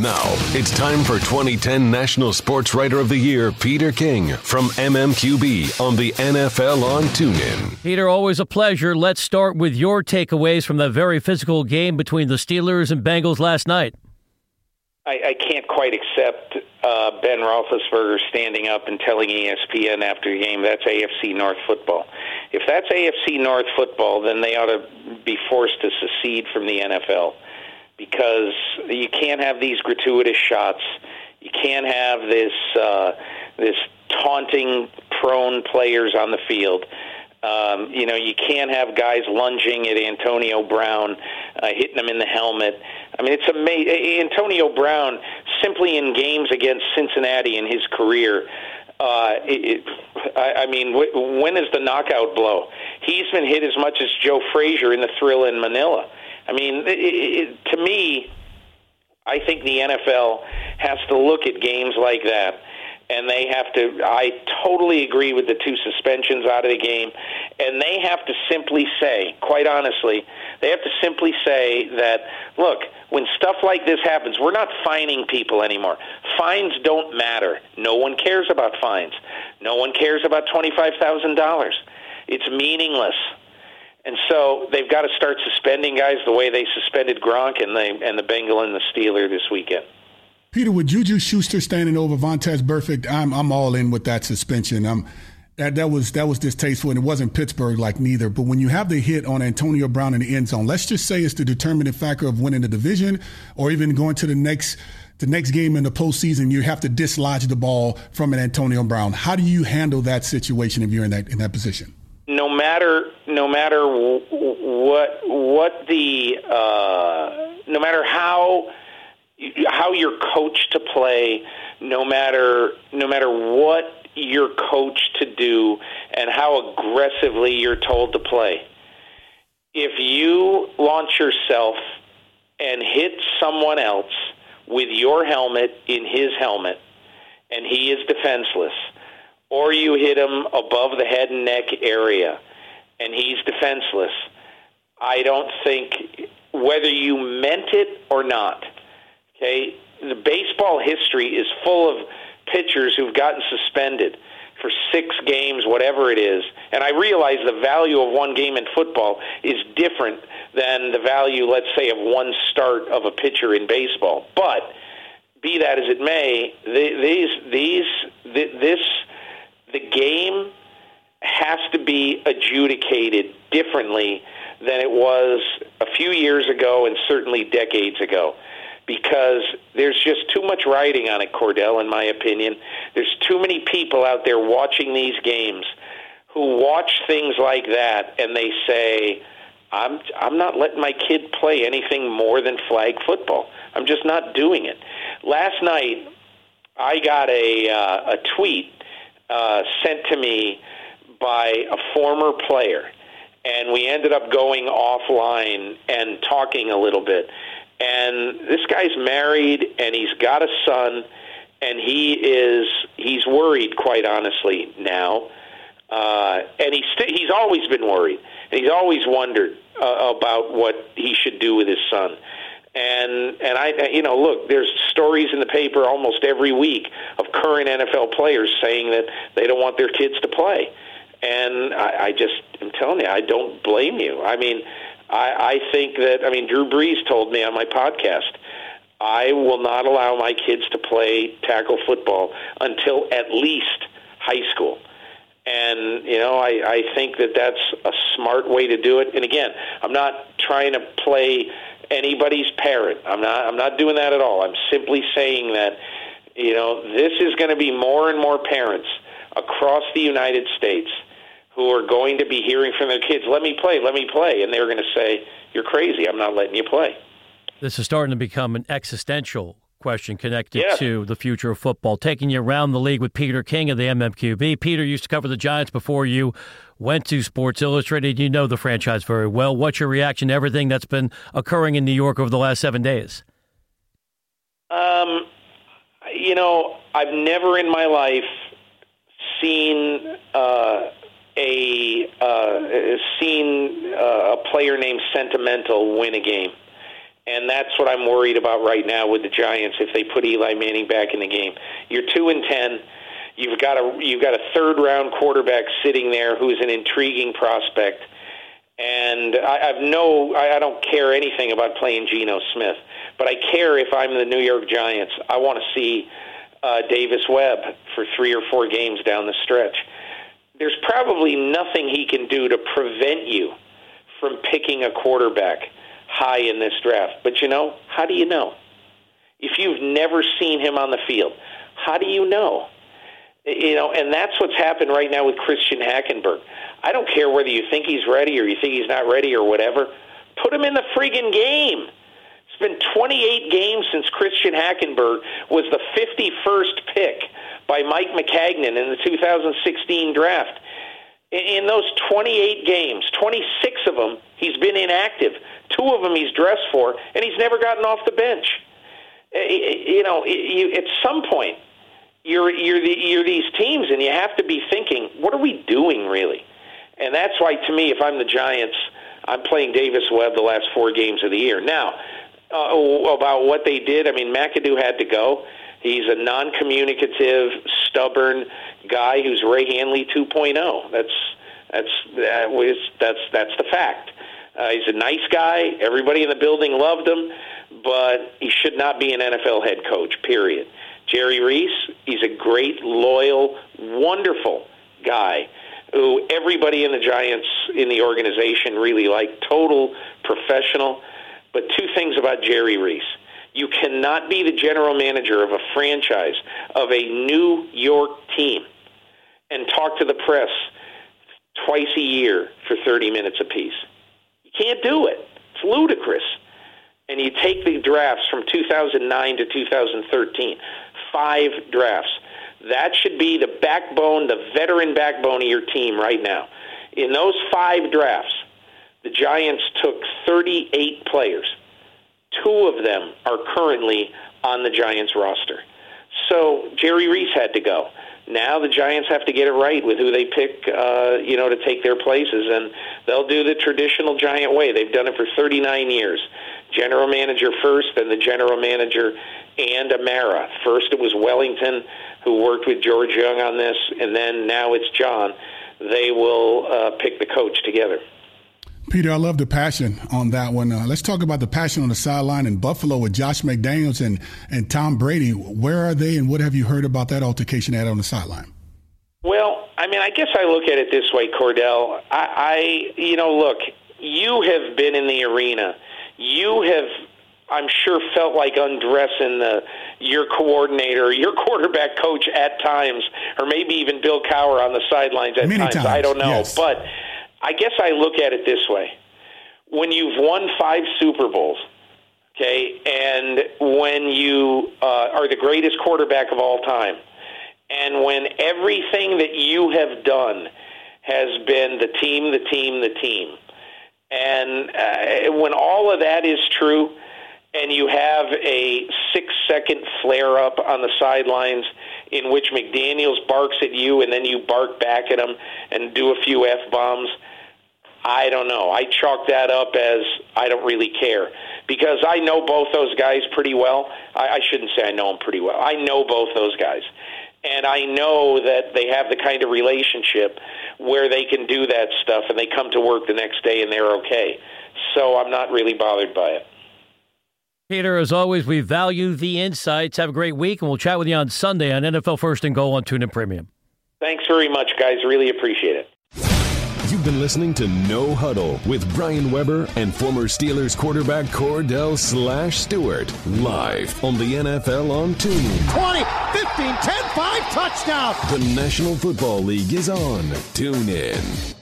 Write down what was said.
Now, it's time for 2010 National Sports Writer of the Year, Peter King from MMQB on the NFL on TuneIn. Peter, always a pleasure. Let's start with your takeaways from the very physical game between the Steelers and Bengals last night. I, I can't quite accept uh, Ben Roethlisberger standing up and telling ESPN after the game that's AFC North football. If that's AFC North football, then they ought to be forced to secede from the NFL because you can't have these gratuitous shots. You can't have this uh, this taunting prone players on the field. Um, you know, you can't have guys lunging at Antonio Brown, uh, hitting him in the helmet. I mean, it's amazing. Antonio Brown, simply in games against Cincinnati in his career, uh, it, it, I, I mean, w- when is the knockout blow? He's been hit as much as Joe Frazier in the Thrilla in Manila. I mean, it, it, to me, I think the NFL has to look at games like that and they have to I totally agree with the two suspensions out of the game and they have to simply say quite honestly they have to simply say that look when stuff like this happens we're not fining people anymore. Fines don't matter. No one cares about fines. No one cares about $25,000 it's meaningless and so they've got to start suspending guys the way they suspended Gronk and the and the Bengal and the Steeler this weekend. Peter, with Juju Schuster standing over Vontaze Burfict, I'm I'm all in with that suspension. I'm that that was that was distasteful, and it wasn't Pittsburgh like neither. But when you have the hit on Antonio Brown in the end zone, let's just say it's the determining factor of winning the division, or even going to the next the next game in the postseason. You have to dislodge the ball from an Antonio Brown. How do you handle that situation if you're in that in that position? No matter no matter what what the uh, no matter how how you're coached to play, no matter no matter what you're coached to do, and how aggressively you're told to play. If you launch yourself and hit someone else with your helmet in his helmet, and he is defenseless or you hit him above the head and neck area and he's defenseless, I don't think whether you meant it or not, okay, the baseball history is full of pitchers who've gotten suspended for six games, whatever it is. And I realize the value of one game in football is different than the value, let's say, of one start of a pitcher in baseball. But be that as it may, these, these, this the game has to be adjudicated differently than it was a few years ago and certainly decades ago because there's just too much writing on it, Kordell, in my opinion. There's too many people out there watching these games who watch things like that and they say, I'm I'm not letting my kid play anything more than flag football. I'm just not doing it. Last night, I got a uh, a tweet uh, sent to me by a former player, and we ended up going offline and talking a little bit. And this guy's married, and he's got a son, and he is he's worried, quite honestly, now. Uh, and he's st- he's always been worried, and he's always wondered uh, about what he should do with his son and and I you know look there's stories in the paper almost every week of current NFL players saying that they don't want their kids to play. And I, I just am telling you I don't blame you. I mean I, I think that I mean Drew Brees told me on my podcast I will not allow my kids to play tackle football until at least high school. And you know I, I think that that's a smart way to do it. And again i'm not trying to play anybody's parent. I'm not. I'm not doing that at all. I'm simply saying that you know this is going to be more and more parents across the United States who are going to be hearing from their kids, "Let me play, let me play," and they're going to say, "You're crazy. I'm not letting you play." This is starting to become an existential question connected yeah. to the future of football. Taking you around the league with Peter King of the MMQB. Peter used to cover the Giants before you went to Sports Illustrated. You know the franchise very well. What's your reaction to everything that's been occurring in New York over the last seven days? Um, you know, I've never in my life seen uh, a uh, seen uh, a player named Sentimental win a game And that's what I'm worried about right now with the Giants if they put Eli Manning back in the game. You're 2 and 10. You've got a you've got a third round quarterback sitting there who's an intriguing prospect. And I have no I don't care anything about playing Geno Smith, but I care if I'm the New York Giants. I want to see uh, Davis Webb for three or four games down the stretch. There's probably nothing he can do to prevent you from picking a quarterback high in this draft. But you know, how do you know? If you've never seen him on the field, how do you know? You know, and that's what's happened right now with Christian Hackenberg. I don't care whether you think he's ready or you think he's not ready or whatever. Put him in the friggin' game. It's been 28 games since Christian Hackenberg was the 51st pick by Mike Maccagnan in the 2016 draft. In those 28 games, 26 of them, he's been inactive. Two of them he's dressed for, and he's never gotten off the bench. Eh, eh, eh, you know, at some point, you're you're the, you're these teams, and you have to be thinking, what are we doing really? And that's why, to me, if I'm the Giants, I'm playing Davis Webb the last four games of the year. Now, uh, about what they did, I mean, McAdoo had to go. He's a non-communicative, stubborn guy who's Ray Handley 2.0. That's that's that was that's that's the fact. Uh, he's a nice guy. Everybody in the building loved him, but he should not be an NFL head coach. Period. Jerry Reese, he's a great, loyal, wonderful guy who everybody in the Giants in the organization really like. Total professional. But two things about Jerry Reese. You cannot be the general manager of a franchise of a New York team and talk to the press twice a year for 30 minutes apiece. You can't do it. It's ludicrous. And you take the drafts from 2009 to 2013, five drafts. That should be the backbone, the veteran backbone of your team right now. In those five drafts, the Giants took 38 players. Two of them are currently on the Giants roster. So Jerry Reese had to go. Now the Giants have to get it right with who they pick, uh, you know, to take their places, and they'll do the traditional Giant way. They've done it for 39 years. General manager first, then the general manager and Amara. First it was Wellington who worked with George Young on this, and then now it's John. They will uh, pick the coach together. Peter, I love the passion on that one. Uh, let's talk about the passion on the sideline in Buffalo with Josh McDaniels and, and Tom Brady. Where are they, and what have you heard about that altercation at on the sideline? Well, I mean, I guess I look at it this way, Kordell. I, I you know, look, you have been in the arena. You have I'm sure felt like undressing the your coordinator, your quarterback coach at times, or maybe even Bill Cowher on the sidelines at times. times. I don't know, yes. but I guess I look at it this way: when you've won five Super Bowls, okay, and when you uh, are the greatest quarterback of all time, and when everything that you have done has been the team, the team, the team, and uh, when all of that is true and you have a six second flare up on the sidelines in which McDaniels barks at you and then you bark back at him and do a few F bombs. I don't know. I chalk that up as I don't really care because I know both those guys pretty well. I, I shouldn't say I know them pretty well. I know both those guys. And I know that they have the kind of relationship where they can do that stuff and they come to work the next day and they're okay. So I'm not really bothered by it. Peter, as always, we value the insights. Have a great week, and we'll chat with you on Sunday on NFL First and Goal on TuneIn Premium. Thanks very much, guys. Really appreciate it. You've been listening to No Huddle with Brian Weber and former Steelers quarterback Kordell Slash Stewart live on the NFL on TuneIn. 20, 15, 10, 5, touchdown. The National Football League is on TuneIn.